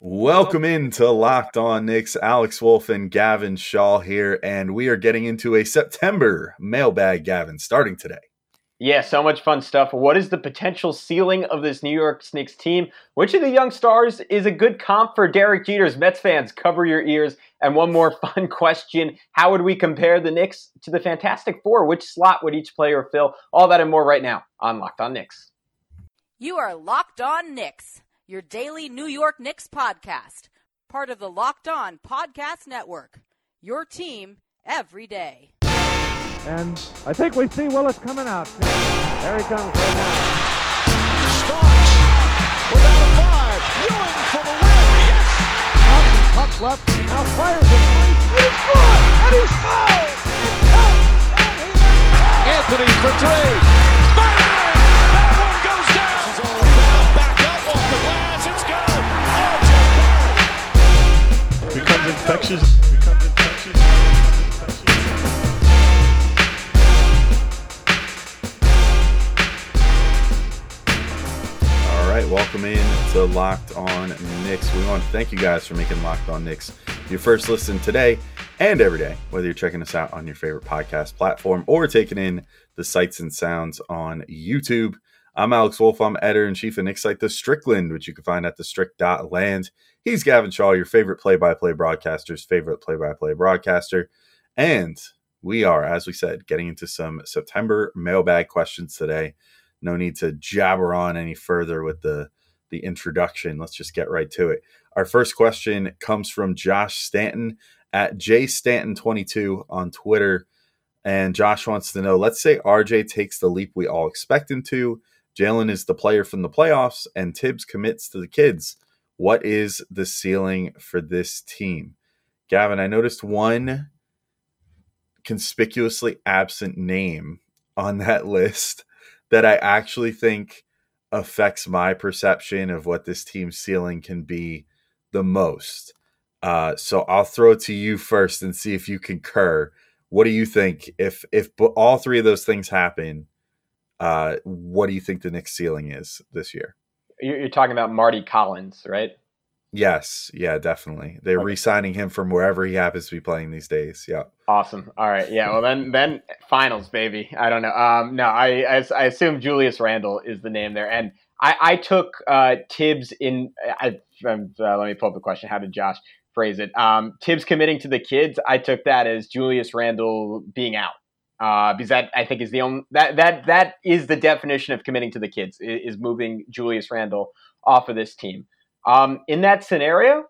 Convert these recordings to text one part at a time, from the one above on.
Welcome into Locked On Knicks. Alex Wolf and Gavin Shaw here, and we are getting into a September mailbag, Gavin, starting today. Yeah, so much fun stuff. What is the potential ceiling of this New York Knicks team? Which of the young stars is a good comp for Derek Jeters? Mets fans, cover your ears. And one more fun question How would we compare the Knicks to the Fantastic Four? Which slot would each player fill? All that and more right now on Locked On Knicks. You are Locked On Knicks your daily New York Knicks podcast, part of the Locked On Podcast Network. Your team every day. And I think we see Willis coming out. There he comes right now. Starks without a five. Ewing for the win. Yes. Up, puck left. Now fires it. He's good. And he's fouled. Anthony for three. Locked On Knicks. We want to thank you guys for making Locked On Knicks your first listen today and every day, whether you're checking us out on your favorite podcast platform or taking in the sights and sounds on YouTube. I'm Alex Wolf. I'm editor in chief of Knicks site The Strickland, which you can find at thestrict.land. He's Gavin Shaw, your favorite play by play broadcaster's favorite play by play broadcaster. And we are, as we said, getting into some September mailbag questions today. No need to jabber on any further with the, the introduction. Let's just get right to it. Our first question comes from Josh Stanton at jstanton22 on Twitter. And Josh wants to know let's say RJ takes the leap we all expect him to. Jalen is the player from the playoffs, and Thibs commits to the kids. What is the ceiling for this team? Gavin, I noticed one conspicuously absent name on that list that I actually think affects my perception of what this team's ceiling can be the most. Uh, so I'll throw it to you first and see if you concur. What do you think if if all three of those things happen? Uh, what do you think the Knicks ceiling is this year? You're talking about Marty Collins, right? Yes, yeah, definitely. They're okay. re-signing him from wherever he happens to be playing these days. Yeah. Awesome. All right. Yeah. Well, then, then finals, baby. I don't know. Um, no, I, I, I assume Julius Randle is the name there, and I, I took uh, Thibs in. I, um, uh, let me pull up the question. How did Josh phrase it? Um, Thibs committing to the kids. I took that as Julius Randle being out uh, because that I think is the only that that that is the definition of committing to the kids is, moving Julius Randle off of this team. Um, in that scenario,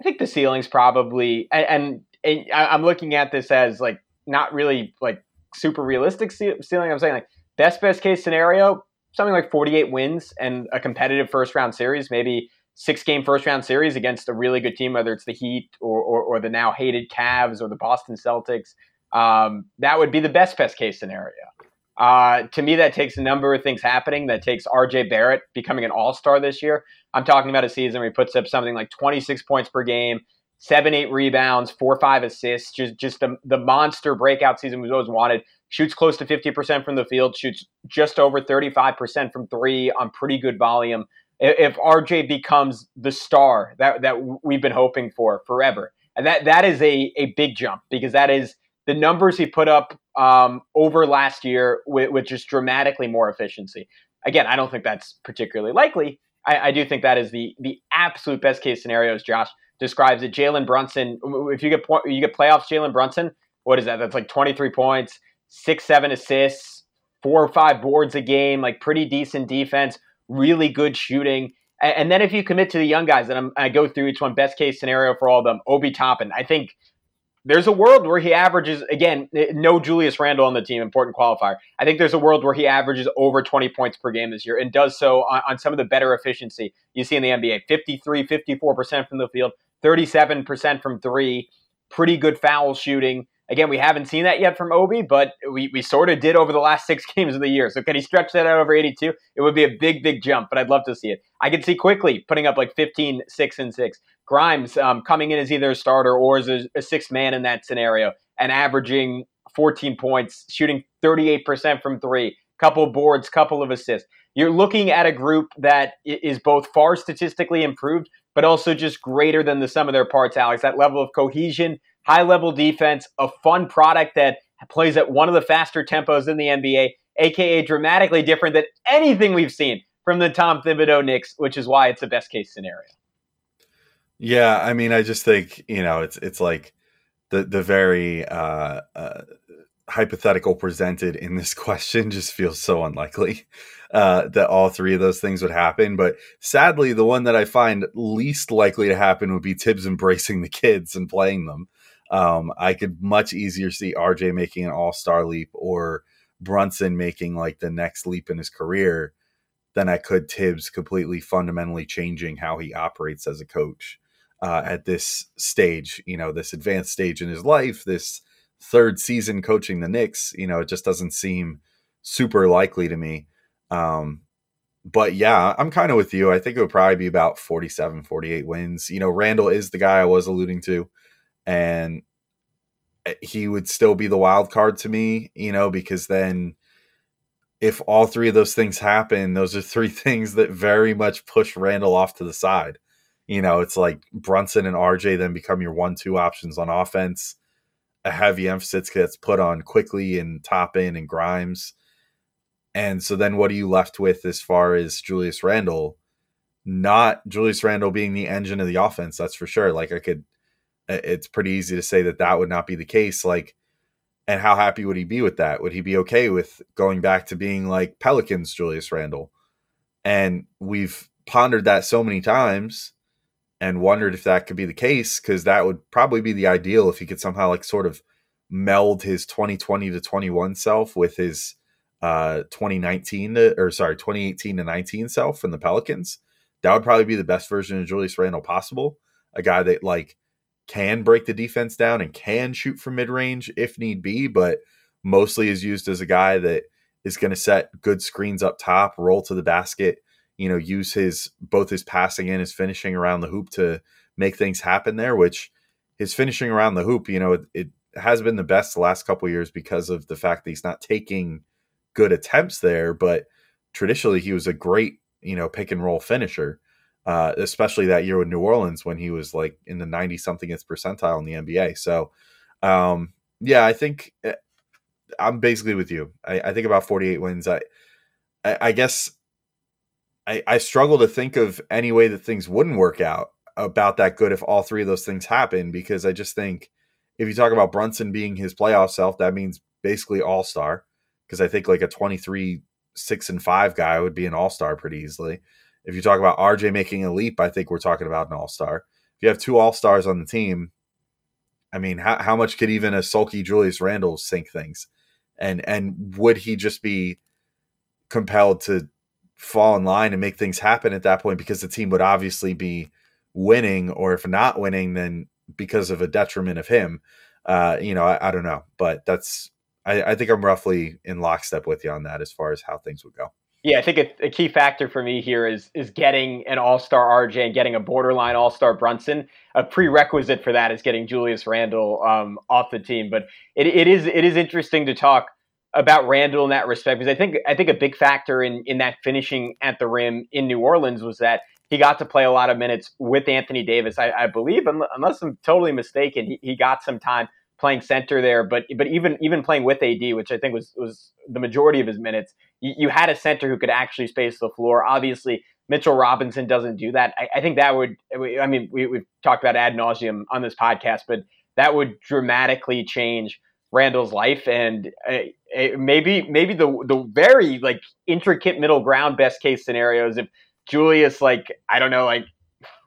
I think the ceiling's probably and, and, and I'm looking at this as like not really like super realistic ceiling. I'm saying like best best case scenario, something like 48 wins and a competitive first round series, maybe six game first round series against a really good team, whether it's the Heat or, or, or the now hated Cavs or the Boston Celtics. Um, that would be the best best case scenario. Uh, to me, that takes a number of things happening. That takes RJ Barrett becoming an all star this year. I'm talking about a season where he puts up something like 26 points per game, seven, eight rebounds, four, five assists. Just, just the, the monster breakout season we've always wanted. Shoots close to 50% from the field, shoots just over 35% from three on pretty good volume. If RJ becomes the star that, that we've been hoping for forever, and that, that is a, a big jump because that is the numbers he put up um, over last year with, with, just dramatically more efficiency. Again, I don't think that's particularly likely. I, I do think that is the the absolute best case scenario, as Josh describes it. Jalen Brunson, if you get point, you get playoffs, Jalen Brunson, what is that? That's like twenty three points, six seven assists, four or five boards a game, like pretty decent defense, really good shooting. And then if you commit to the young guys, and I'm, i go through each one, best case scenario for all of them, Obi Toppin. I think there's a world where he averages again eh, no Julius Randle on the team important qualifier. I think there's a world where he averages over 20 points per game this year and does so on, on some of the better efficiency you see in the NBA 53 54% from the field 37% from 3 pretty good foul shooting again we haven't seen that yet from Obi but we, we sort of did over the last 6 games of the year so can he stretch that out over 82 it would be a big big jump but I'd love to see it I could see Quickley putting up like 15 6 and 6 Grimes um, coming in as either a starter or as a, a sixth man in that scenario and averaging 14 points, shooting 38% from three, couple boards, couple of assists. You're looking at a group that is both far statistically improved, but also just greater than the sum of their parts, Alex. That level of cohesion, high level defense, a fun product that plays at one of the faster tempos in the NBA, aka dramatically different than anything we've seen from the Tom Thibodeau Knicks, which is why it's a best case scenario. Yeah, I mean, I just think you know it's it's like the the very uh, uh, hypothetical presented in this question just feels so unlikely uh, that all three of those things would happen. But sadly, the one that I find least likely to happen would be Thibs embracing the kids and playing them. Um, I could much easier see RJ making an all star leap or Brunson making like the next leap in his career than I could Thibs completely fundamentally changing how he operates as a coach uh, at this stage, you know, this advanced stage in his life, this third season coaching the Knicks, you know, it just doesn't seem super likely to me. Um, but yeah, I'm kind of with you. I think it would probably be about 47, 48 wins. You know, Randle is the guy I was alluding to, and eh, he would still be the wild card to me, you know, because then if all three of those things happen, those are three things that very much push Randle off to the side. You know, it's like Brunson and RJ then become your one two options on offense. A heavy emphasis gets put on Quickley and Toppin and Grimes. And so then what are you left with as far as Julius Randle? Not Julius Randle being the engine of the offense, that's for sure. Like I could, it's pretty easy to say that that would not be the case. Like, and how happy would he be with that? Would he be okay with going back to being like Pelicans Julius Randle? And we've pondered that so many times and wondered if that could be the case because that would probably be the ideal if he could somehow like sort of meld his 2020 to 21 self with his uh 2019 to, or sorry 2018 to 19 self in the Pelicans. That would probably be the best version of Julius Randle possible. A guy that like can break the defense down and can shoot from mid range if need be, but mostly is used as a guy that is going to set good screens up top, roll to the basket, you know, use his both his passing and his finishing around the hoop to make things happen there, which his finishing around the hoop, you know, it, it has been the best the last couple years because of the fact that he's not taking good attempts there, but traditionally he was a great, you know, pick and roll finisher. Uh, especially that year with New Orleans when he was like in the 90 somethingth percentile in the NBA. So, um, yeah, I think eh, I'm basically with you. I, I think about 48 wins. I, I, I guess I, I struggle to think of any way that things wouldn't work out about that good if all three of those things happen because I just think if you talk about Brunson being his playoff self, that means basically all star because I think like a 23 6 and 5 guy would be an all star pretty easily. If you talk about RJ making a leap, I think we're talking about an all star. If you have two all stars on the team, I mean, how, how much could even a sulky Julius Randle sink things? And and would he just be compelled to fall in line and make things happen at that point because the team would obviously be winning, or if not winning, then because of a detriment of him. Uh, you know, I, I, don't know, but that's I, I, think I'm roughly in lockstep with you on that as far as how things would go. Yeah, I think a, a key factor for me here is is getting an All Star RJ and getting a borderline All Star Brunson. A prerequisite for that is getting Julius Randle um, off the team. But it, it is it is interesting to talk about Randle in that respect because I think I think a big factor in in that finishing at the rim in New Orleans was that he got to play a lot of minutes with Anthony Davis. I, I believe, unless I'm totally mistaken, he, he got some time playing center there. But but even even playing with AD, which I think was was the majority of his minutes, you, you had a center who could actually space the floor. Obviously, Mitchell Robinson doesn't do that. I, I think that would. I mean, we, we've talked about ad nauseum on this podcast, but that would dramatically change Randle's life, and uh, maybe maybe the the very like intricate middle ground best case scenarios if Julius like I don't know like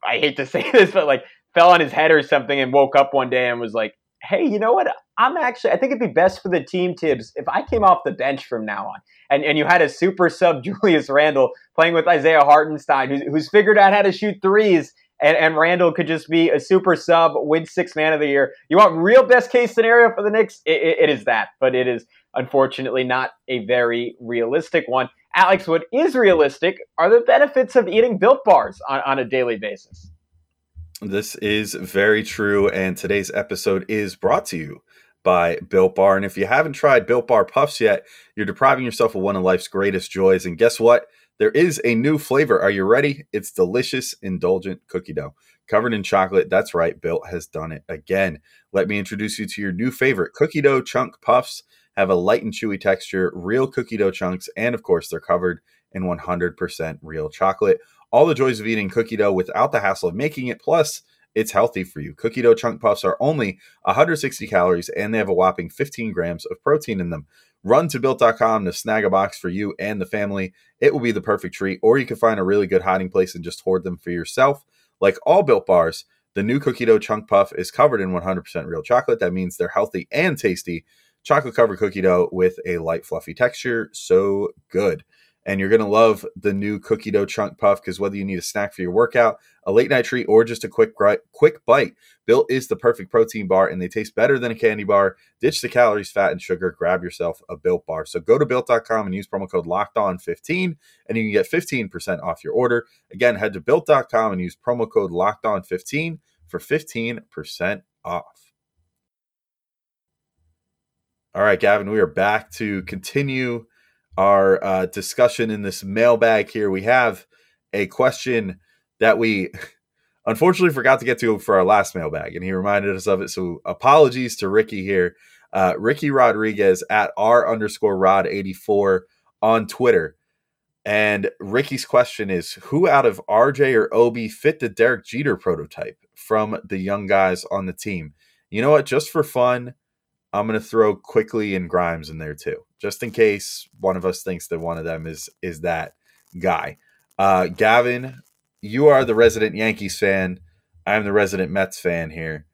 I hate to say this, but like fell on his head or something and woke up one day and was like, hey, you know what? I'm actually I think it'd be best for the team Thibs if I came off the bench from now on. And and you had a super sub Julius Randle playing with Isaiah Hartenstein, who's, who's figured out how to shoot threes and, and Randle could just be a super sub, win six man of the year. You want real best case scenario for the Knicks? It, it, it is that, but it is unfortunately not a very realistic one. Alex, what is realistic are the benefits of eating built bars on, on a daily basis. This is very true, and today's episode is brought to you by Built Bar. And if you haven't tried Built Bar Puffs yet, you're depriving yourself of one of life's greatest joys. And guess what? There is a new flavor. Are you ready? It's delicious, indulgent cookie dough covered in chocolate. That's right, Built has done it again. Let me introduce you to your new favorite cookie dough chunk puffs. Have a light and chewy texture, real cookie dough chunks, and of course, they're covered in 100% real chocolate. All the joys of eating cookie dough without the hassle of making it. Plus, it's healthy for you. Cookie dough chunk puffs are only 160 calories and they have a whopping 15 grams of protein in them. Run to built.com to snag a box for you and the family. It will be the perfect treat, or you can find a really good hiding place and just hoard them for yourself. Like all built bars, the new cookie dough chunk puff is covered in 100% real chocolate. That means they're healthy and tasty. Chocolate covered cookie dough with a light, fluffy texture. So good and you're going to love the new cookie dough chunk puff because whether you need a snack for your workout, a late night treat, or just a quick quick bite, Built is the perfect protein bar, and they taste better than a candy bar. Ditch the calories, fat, and sugar. Grab yourself a Built bar. So go to built.com and use promo code Locked On 15 and you can get 15% off your order. Again, head to built.com and use promo code Locked On 15 for 15% off. All right, Gavin, we are back to continue our uh, discussion in this mailbag here. We have a question that we unfortunately forgot to get to for our last mailbag, and he reminded us of it. So apologies to Ricky here. Uh, Ricky Rodriguez at r underscore rod 84 on Twitter. And Ricky's question is Who out of RJ or Obi fit the Derek Jeter prototype from the young guys on the team? You know what? Just for fun, I'm going to throw Quickley and Grimes in there too, just in case one of us thinks that one of them is is that guy. Uh, Gavin, you are the resident Yankees fan. I'm the resident Mets fan here.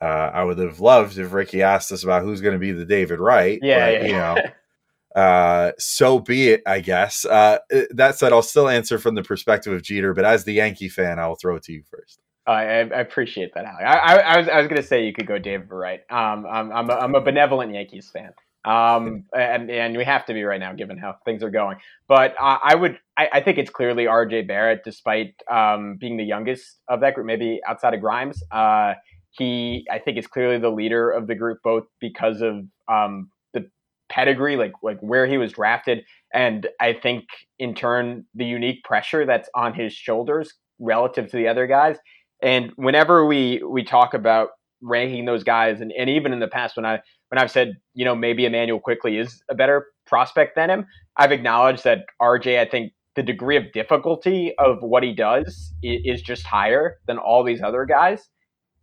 Uh, I would have loved if Ricky asked us about who's going to be the David Wright. Yeah, but, yeah. you know, uh, so be it. I guess. Uh, that said, I'll still answer from the perspective of Jeter, but as the Yankee fan, I will throw it to you first. I, I appreciate that, Alec. I, I, I was I was gonna say you could go David Wright. Um, I'm I'm a, I'm a benevolent Yankees fan. Um, and and we have to be right now given how things are going. But uh, I would I, I think it's clearly R.J. Barrett, despite um, being the youngest of that group, maybe outside of Grimes. Uh, he I think is clearly the leader of the group, both because of um, the pedigree, like like where he was drafted, and I think in turn the unique pressure that's on his shoulders relative to the other guys. And whenever we we talk about ranking those guys, and, and even in the past when I when I've said you know maybe Immanuel Quickley is a better prospect than him, I've acknowledged that RJ. I think the degree of difficulty of what he does is, just higher than all these other guys,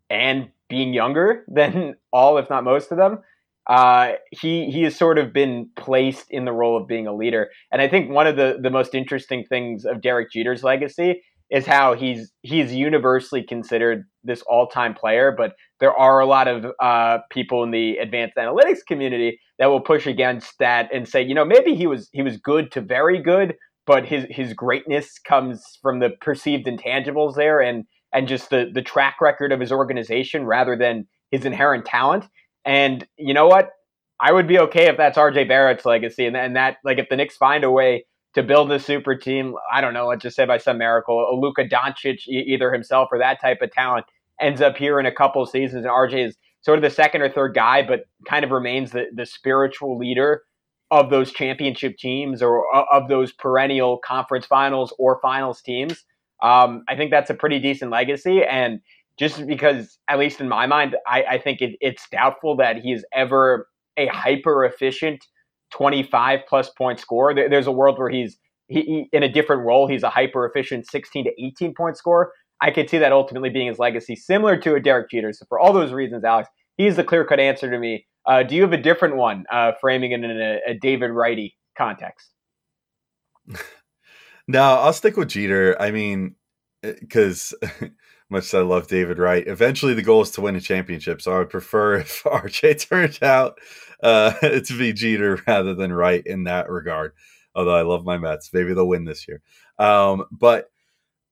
and being younger than all, if not most of them. Uh, he he has sort of been placed in the role of being a leader, and I think one of the the most interesting things of Derek Jeter's legacy is how he's he's universally considered this all-time player, but there are a lot of uh, people in the advanced analytics community that will push against that and say, you know, maybe he was he was good to very good, but his his greatness comes from the perceived intangibles there and and just the the track record of his organization rather than his inherent talent. And you know what? I would be okay if that's RJ Barrett's legacy and, and that like if the Knicks find a way to build a super team. I don't know, let's just say by some miracle, a Luka Doncic, either himself or that type of talent, ends up here in a couple seasons, and RJ is sort of the second or third guy, but kind of remains the, the spiritual leader of those championship teams or of those perennial conference finals or finals teams. Um, I think that's a pretty decent legacy. And just because, at least in my mind, I, I think it, it's doubtful that he is ever a hyper efficient 25 plus point score. There's a world where he's he, he, in a different role. He's a hyper efficient 16 to 18 point score. I could see that ultimately being his legacy, similar to a Derek Jeter. So for all those reasons, Alex, he's the clear cut answer to me. Uh, do you have a different one, uh, framing it in a, a David Wrighty context? no, I'll stick with Jeter. I mean, because much as I love David Wright, eventually the goal is to win a championship. So I would prefer if RJ turned out uh, to be Jeter rather than Wright in that regard. Although I love my Mets, maybe they'll win this year. Um, but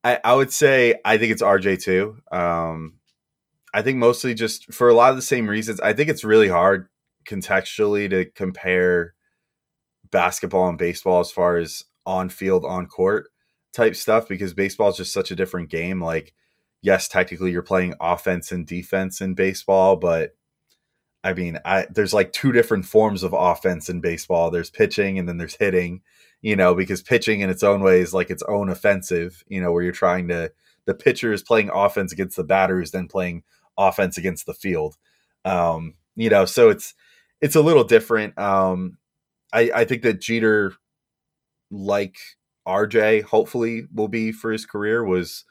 I, I, would say I think it's RJ too. Um, I think mostly just for a lot of the same reasons. I think it's really hard contextually to compare basketball and baseball as far as on field, on court type stuff because baseball is just such a different game. Like, yes, technically you're playing offense and defense in baseball, but I mean, I there's like two different forms of offense in baseball. There's pitching and then there's hitting, you know, because pitching in its own way is like its own offensive, you know, where you're trying to the pitcher is playing offense against the batter who's then playing offense against the field. Um, you know, so it's it's a little different. Um, I, I think that Jeter, like RJ, hopefully will be for his career, was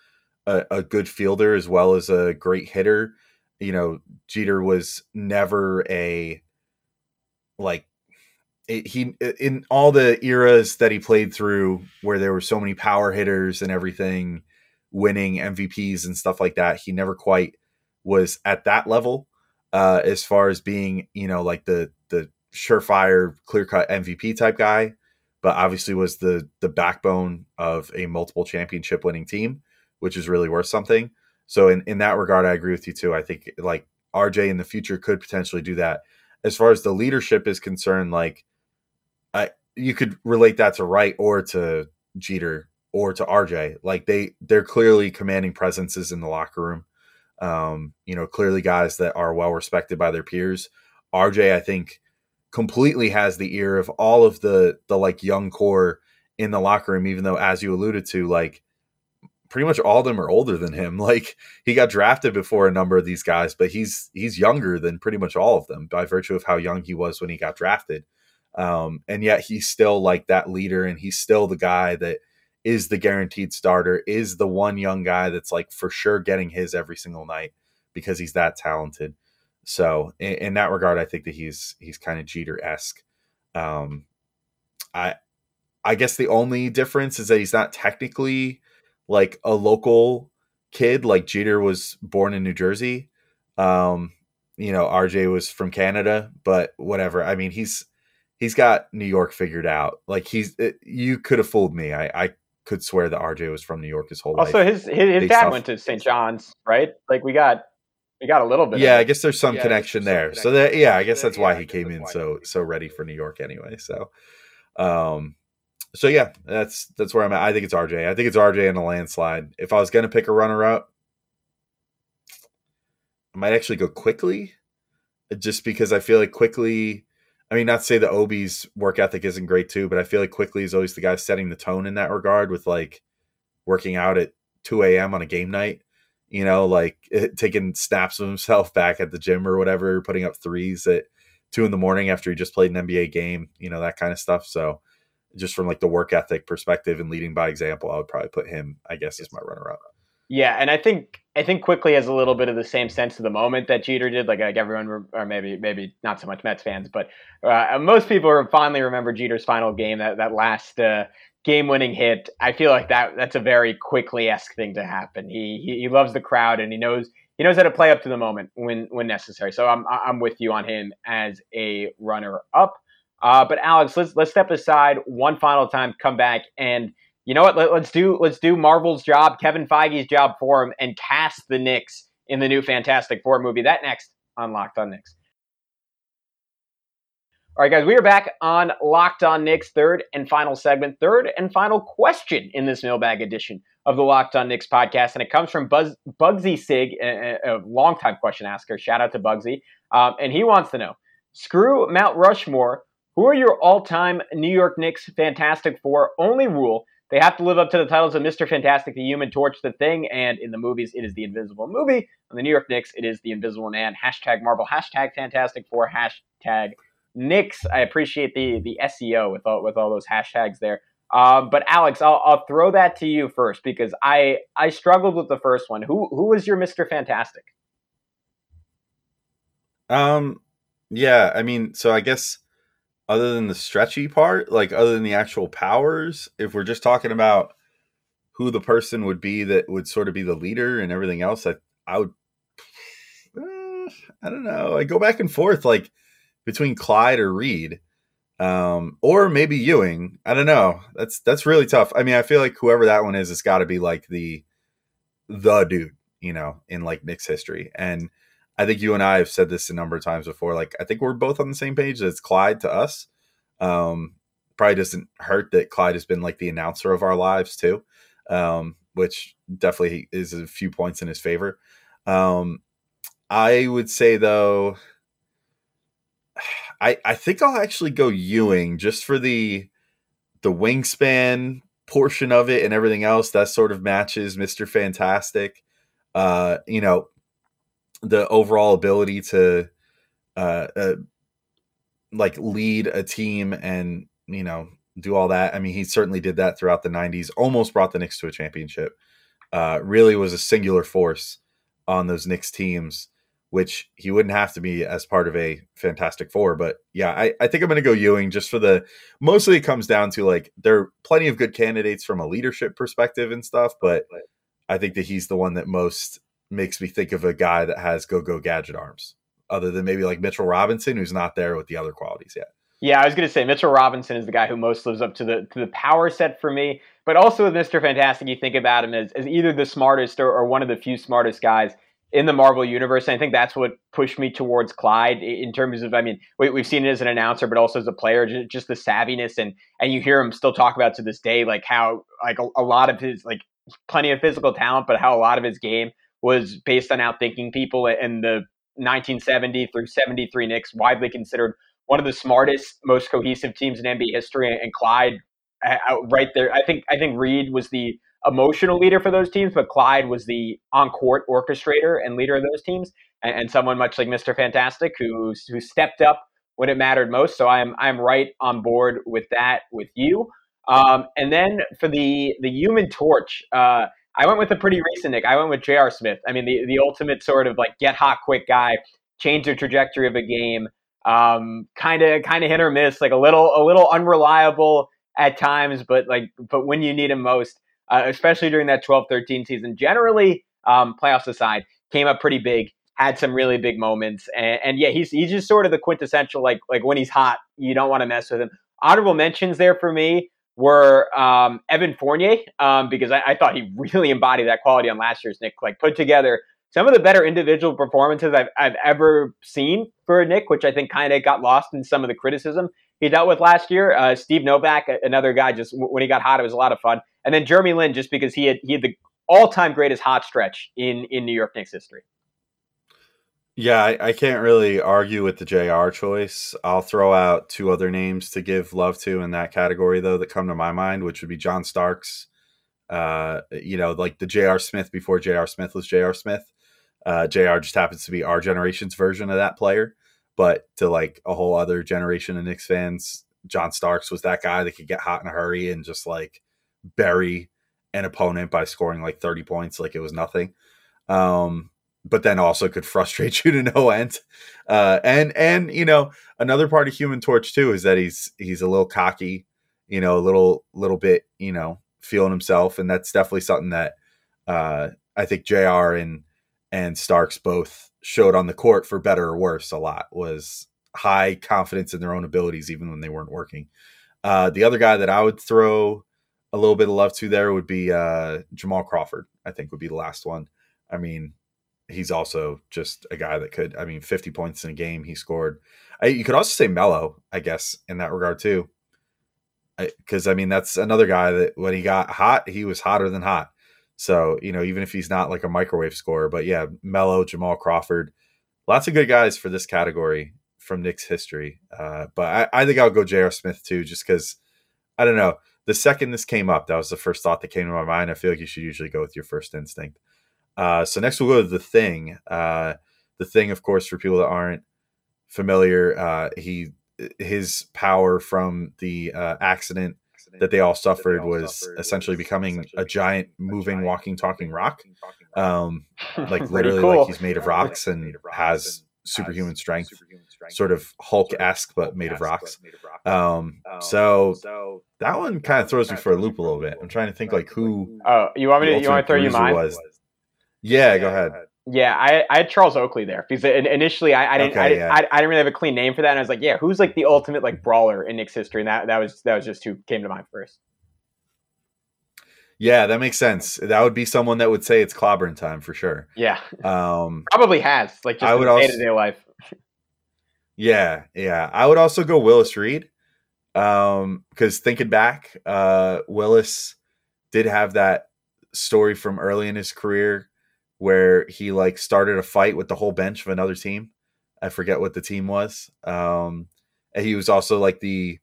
a, a good fielder as well as a great hitter. You know, Jeter was never a like it, he in all the eras that he played through where there were so many power hitters and everything winning MVPs and stuff like that he never quite was at that level uh as far as being you know like the the surefire clear cut MVP type guy but obviously was the the backbone of a multiple championship winning team which is really worth something so in in that regard I agree with you too I think like RJ in the future could potentially do that as far as the leadership is concerned like I you could relate that to Wright or to Jeter or to RJ. Like they they're clearly commanding presences in the locker room. Um, you know, clearly guys that are well respected by their peers. RJ, I think, completely has the ear of all of the the like young core in the locker room, even though as you alluded to, like pretty much all of them are older than him. Like he got drafted before a number of these guys, but he's he's younger than pretty much all of them by virtue of how young he was when he got drafted. Um, and yet he's still like that leader, and he's still the guy that is the guaranteed starter, is the one young guy that's like for sure getting his every single night because he's that talented. So in, in that regard, I think that he's he's kind of Jeter esque. Um, I I guess the only difference is that he's not technically like a local kid. Like Jeter was born in New Jersey. Um, you know, RJ was from Canada, but whatever. I mean, he's he's got New York figured out. Like he's it, you could have fooled me. I, I could swear that RJ was from New York his whole also, life. his his, his dad off. went to St. John's, right? Like we got we got a little bit. Yeah, I guess there's some yeah, connection there's there. Connection. So that yeah, I guess that's why he came in so so ready for New York anyway. So, um, so yeah, that's that's where I'm at. I think it's RJ. I think it's RJ in a landslide. If I was gonna pick a runner up, I might actually go Quickley, uh, just because I feel like Quickley I mean, not to say that Obi's work ethic isn't great too, but I feel like Quickley is always the guy setting the tone in that regard with like working out at 2 a.m. on a game night, you know, like it, taking snaps of himself back at the gym or whatever, putting up threes at two in the morning after he just played an NBA game, you know, that kind of stuff. So just from like the work ethic perspective and leading by example, I would probably put him, I guess, as my runner up. Yeah, and I think I think Quickley has a little bit of the same sense of the moment that Jeter did. Like, like everyone, or maybe maybe not so much Mets fans, but uh, most people fondly remember Jeter's final game, that that last uh, game-winning hit. I feel like that that's a very Quickley esque thing to happen. He, he he loves the crowd and he knows he knows how to play up to the moment when when necessary. So I'm I'm with you on him as a runner up. Uh, but Alex, let's let's step aside one final time, come back and you know what? Let, us do let's do Marvel's job, Kevin Feige's job for him, and cast the Knicks in the new Fantastic Four movie. That next on Locked On Knicks. All right, guys, we are back on Locked On Knicks, third and final segment, third and final question in this mailbag edition of the Locked On Knicks podcast, and it comes from Buzz, Bugsy Sig, a, a longtime question asker. Shout out to Bugsy, um, and he wants to know: Screw Mount Rushmore. Who are your all-time New York Knicks Fantastic Four? Only rule: they have to live up to the titles of Mr. Fantastic, The Human Torch, The Thing, and in the movies, it is The Invisible Movie. On the New York Knicks, it is The Invisible Man. Hashtag Marvel, hashtag Fantastic Four, hashtag Knicks. I appreciate the the SEO with all with all those hashtags there. Um, but Alex, I'll, I'll throw that to you first because I I struggled with the first one. Who who was your Mr. Fantastic? Um, yeah, I mean, so I guess other than the stretchy part, like other than the actual powers, if we're just talking about who the person would be that would sort of be the leader and everything else, I I would uh, I don't know. I go back and forth like between Clyde or Reed. Um, or maybe Ewing. I don't know. That's that's really tough. I mean, I feel like whoever that one is, it's got to be like the the dude, you know, in like Knicks history. And I think you and I have said this a number of times before. Like, I think we're both on the same page. It's Clyde to us. Um, probably doesn't hurt that Clyde has been like the announcer of our lives too, um, which definitely is a few points in his favor. Um, I would say though, I I think I'll actually go Ewing just for the the wingspan portion of it and everything else that sort of matches Mr. Fantastic. Uh, you know, the overall ability to uh, uh like lead a team and, you know, do all that. I mean, he certainly did that throughout the 90s, almost brought the Knicks to a championship. Uh, really was a singular force on those Knicks teams, which he wouldn't have to be as part of a Fantastic Four. But yeah, I, I think I'm going to go Ewing just for the mostly it comes down to like there are plenty of good candidates from a leadership perspective and stuff, but I think that he's the one that most makes me think of a guy that has go go gadget arms, other than maybe like Mitchell Robinson, who's not there with the other qualities yet. Yeah, I was going to say Mitchell Robinson is the guy who most lives up to the to the power set for me. But also with Mr. Fantastic, you think about him as, as either the smartest or, or one of the few smartest guys in the Marvel universe. And I think that's what pushed me towards Clyde in terms of, I mean, we, we've seen it as an announcer, but also as a player, just, just, the savviness. And, and you hear him still talk about to this day, like how, like a, a, lot of his, like plenty of physical talent, but how a lot of his game was based on outthinking people. And the 1970 through 73 Knicks, widely considered one of the smartest, most cohesive teams in NBA history, and Clyde uh, right there. I think I think Reed was the emotional leader for those teams, but Clyde was the on-court orchestrator and leader of those teams, and, and someone much like Mr. Fantastic who who stepped up when it mattered most. So I'm I'm right on board with that with you. Um, and then for the the Human Torch, uh, I went with a pretty recent Knick. I went with J.R. Smith. I mean, the the ultimate sort of like get hot quick guy, change the trajectory of a game um, kind of kind of hit or miss, like a little a little unreliable at times, but like but when you need him most, uh, especially during that 12-13 season, generally um, playoffs aside, came up pretty big, had some really big moments, and, and yeah, he's he's just sort of the quintessential like like when he's hot, you don't want to mess with him. Honorable mentions there for me were um, Evan Fournier um, because I, I, thought he really embodied that quality on last year's Knick, like put together some of the better individual performances I've, I've ever seen for Knick, which I think kind of got lost in some of the criticism he dealt with last year. Uh, Steve Novak, another guy, just when he got hot, it was a lot of fun. And then Jeremy Lin, just because he had he had the all time greatest hot stretch in in New York Knicks history. Yeah, I, I, can't really argue with the JR choice. I'll throw out two other names to give love to in that category, though, that come to my mind, which would be John Starks. Uh, you know, like the JR Smith before JR Smith was JR Smith. Uh, JR just happens to be our generation's version of that player. But to like a whole other generation of Knicks fans, John Starks was that guy that could get hot in a hurry and just like bury an opponent by scoring like 30 points like it was nothing. Um, but then also could frustrate you to no end. Uh, and and you know another part of Human Torch too is that he's he's a little cocky, you know, a little little bit you know feeling himself, and that's definitely something that uh, I think Jr. and and Starks both showed on the court for better or worse a lot was high confidence in their own abilities even when they weren't working. Uh, the other guy that I would throw a little bit of love to there would be uh, Jamal Crawford. I think would be the last one. I mean, he's also just a guy that could. I mean, 50 points in a game he scored. I, you could also say Melo, I guess, in that regard too. Because I, I mean, that's another guy that when he got hot, he was hotter than hot. So, you know, even if he's not like a microwave scorer, but yeah, Melo, Jamal Crawford, lots of good guys for this category from Knicks history. Uh, but I, I, think I'll go J.R. Smith too, just because I don't know. The second this came up, that was the first thought that came to my mind. I feel like you should usually go with your first instinct. Uh, so next we'll go to the thing. Uh, the thing, of course, for people that aren't familiar, uh, he his power from the uh, accident that they all suffered they all was suffered essentially was becoming essentially a giant, moving, giant, walking, talking rock. Um, like literally, cool. like he's made of rocks and has superhuman strength, sort of Hulk esque, but made of rocks. Um, um so that one kind of throws me for a loop a little bit. I'm trying to think like who. Oh, you want me to? You want to throw you mine? Was. Yeah, go ahead. Yeah, I, I had Charles Oakley there because initially I, I didn't okay, I, yeah. I, I, didn't really have a clean name for that, and I was like, yeah, who's like the ultimate like brawler in Knicks history? And that that was that was just who came to mind first. Yeah, that makes sense. That would be someone that would say it's clobbering time for sure. Yeah, um, probably has like just I would day to day life. yeah, yeah. I would also go Willis Reed um, because thinking back, uh, Willis did have that story from early in his career where he like started a fight with the whole bench of another team. I forget what the team was. Um, And he was also like the,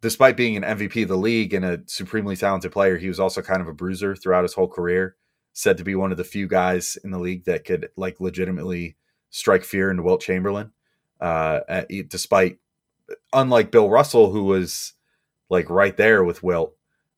despite being an MVP of the league and a supremely talented player, he was also kind of a bruiser throughout his whole career. Said to be one of the few guys in the league that could like legitimately strike fear into Wilt Chamberlain. Uh, despite, unlike Bill Russell, who was like right there with Wilt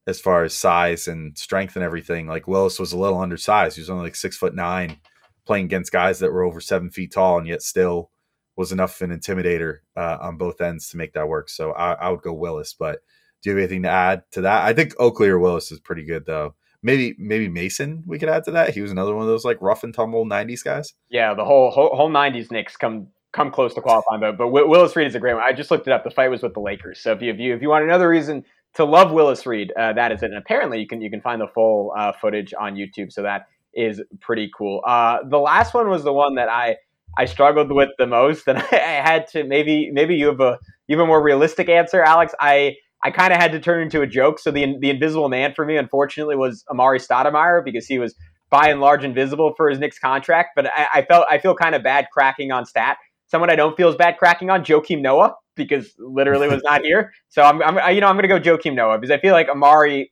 as far as size and strength and everything. Like Willis was a little undersized. He was only like six foot nine, playing against guys that were over seven feet tall, and yet still was enough of an intimidator uh, on both ends to make that work. So I, I, would go Willis. But do you have anything to add to that? I think Oakley or Willis is pretty good though. Maybe maybe Mason we could add to that. He was another one of those like rough and tumble '90s guys. Yeah, the whole whole, whole '90s Knicks come come close to qualifying, but but Willis Reed is a great one. I just looked it up. The fight was with the Lakers. So if you if you if you want another reason to love Willis Reed, uh, that is it. And apparently you can you can find the full uh, footage on YouTube. So that is pretty cool. Uh, the last one was the one that I I struggled with the most, and I, had to maybe maybe you have a even more realistic answer, Alex. I I kind of had to turn into a joke. So the the Invisible Man for me, unfortunately, was Amar'e Stoudemire because he was by and large invisible for his Knicks contract. But I, I felt I feel kind of bad cracking on stat. Someone I don't feel as bad cracking on, Joakim Noah, because literally was not here. So I'm, I'm you know I'm going to go Joakim Noah because I feel like Amar'e,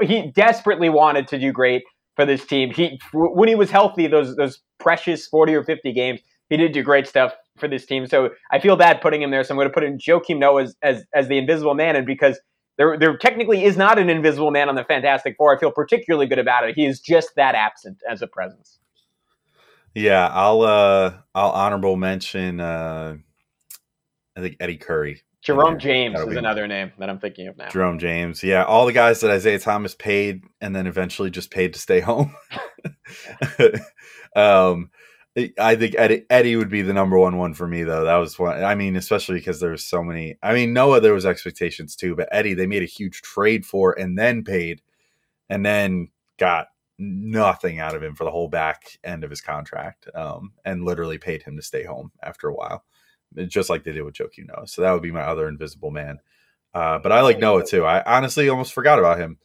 he desperately wanted to do great for this team. He when he was healthy, those those precious 40 or 50 games, he did do great stuff for this team. So I feel bad putting him there. So I'm going to put in Joakim Noah as, as, as the invisible man. And because there, there technically is not an invisible man on the Fantastic Four, I feel particularly good about it. He is just that absent as a presence. Yeah, I'll uh I'll honorable mention uh I think Eddie Curry. Jerome James is another name that I'm thinking of now. Jerome James, yeah, all the guys that Isiah Thomas paid and then eventually just paid to stay home. um, I think Eddie, Eddie would be the number one one for me, though. That was one. I mean, especially because there was so many. I mean, Noah, there was expectations too, but Eddie, they made a huge trade for and then paid, and then got nothing out of him for the whole back end of his contract, um, and literally paid him to stay home after a while, just like they did with Joakim Noah. So that would be my other invisible man. Uh, but I like Noah too. I honestly almost forgot about him.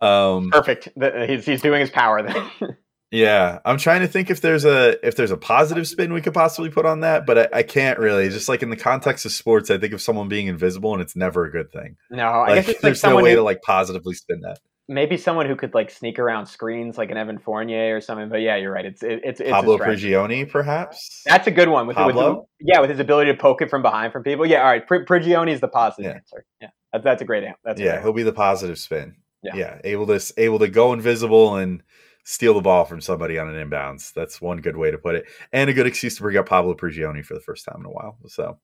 Um, Perfect. He's he's doing his power then. Yeah, I'm trying to think if there's a if there's a positive spin we could possibly put on that, but I, I, can't really. Just like in the context of sports, I think of someone being invisible, and it's never a good thing. No, I like, guess there's like no way who, to like positively spin that. Maybe someone who could like sneak around screens, like an Evan Fournier or something. But yeah, you're right. It's it, it's, it's Pablo Prigioni, perhaps. That's a good one with, with the, yeah, with his ability to poke it from behind from people. Yeah, all right. Pr- Prigioni is the positive yeah. answer. Yeah, that's, that's a great answer. That's yeah, he'll be the positive spin. Yeah. yeah, able to able to go invisible and steal the ball from somebody on an inbounds. That's one good way to put it, and a good excuse to bring up Pablo Prigioni for the first time in a while. So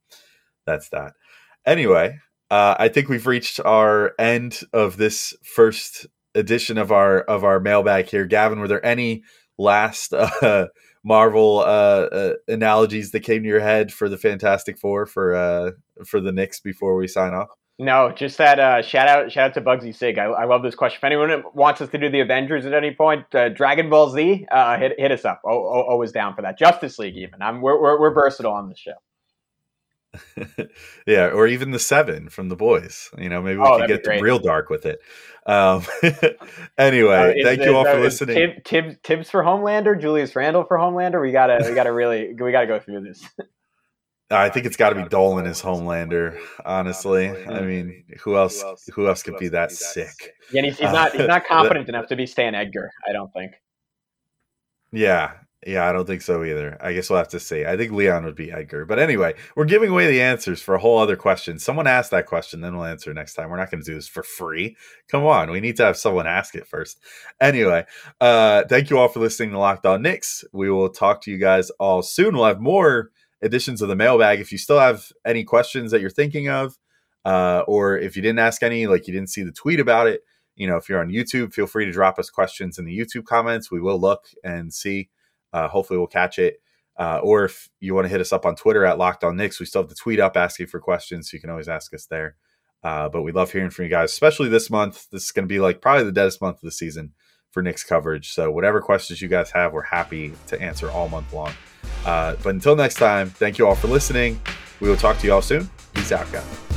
that's that. Anyway, uh, I think we've reached our end of this first edition of our of our mailbag here. Gavin, were there any last uh, Marvel uh, uh analogies that came to your head for the Fantastic Four for uh, for the Knicks before we sign off? No, just that uh, shout out shout out to Bugsy Sig. I, I, love this question. If anyone wants us to do the Avengers at any point, Dragon Ball Z, hit hit us up. Oh, always down for that. Justice League, even. I'm we're we're, we're versatile on this show. yeah, or even the seven from the boys. You know, maybe we oh, could get real dark with it. Um, anyway, uh, thank you all for listening. Tib, Tib, Thibs for Homelander, Julius Randle for Homelander. We gotta, we gotta really, we gotta go through this. I think it's got to be Dolan as Homelander. Honestly, I mean, who else? Who else could be that sick? Yeah, he's, he's not. He's not competent enough to be Stan Edgar. I don't think. Yeah, yeah, I don't think so either. I guess we'll have to see. I think Leon would be Edgar. But anyway, we're giving away the answers for a whole other question. Someone asked that question, then we'll answer next time. We're not going to do this for free. Come on, we need to have someone ask it first. Anyway, uh, thank you all for listening to Locked On Knicks. We will talk to you guys all soon. We'll have more editions of the mailbag. If you still have any questions that you're thinking of, uh, or if you didn't ask any, like you didn't see the tweet about it, you know, if you're on YouTube, feel free to drop us questions in the YouTube comments. We will look and see. Uh, hopefully, we'll catch it. Uh, or if you want to hit us up on Twitter at Locked On Knicks, we still have the tweet up asking for questions, so you can always ask us there. Uh, but we love hearing from you guys, especially this month. This is going to be like probably the deadest month of the season for Knicks coverage. So whatever questions you guys have, we're happy to answer all month long. Uh, but until next time, thank you all for listening. We will talk to you all soon. Peace out, guys.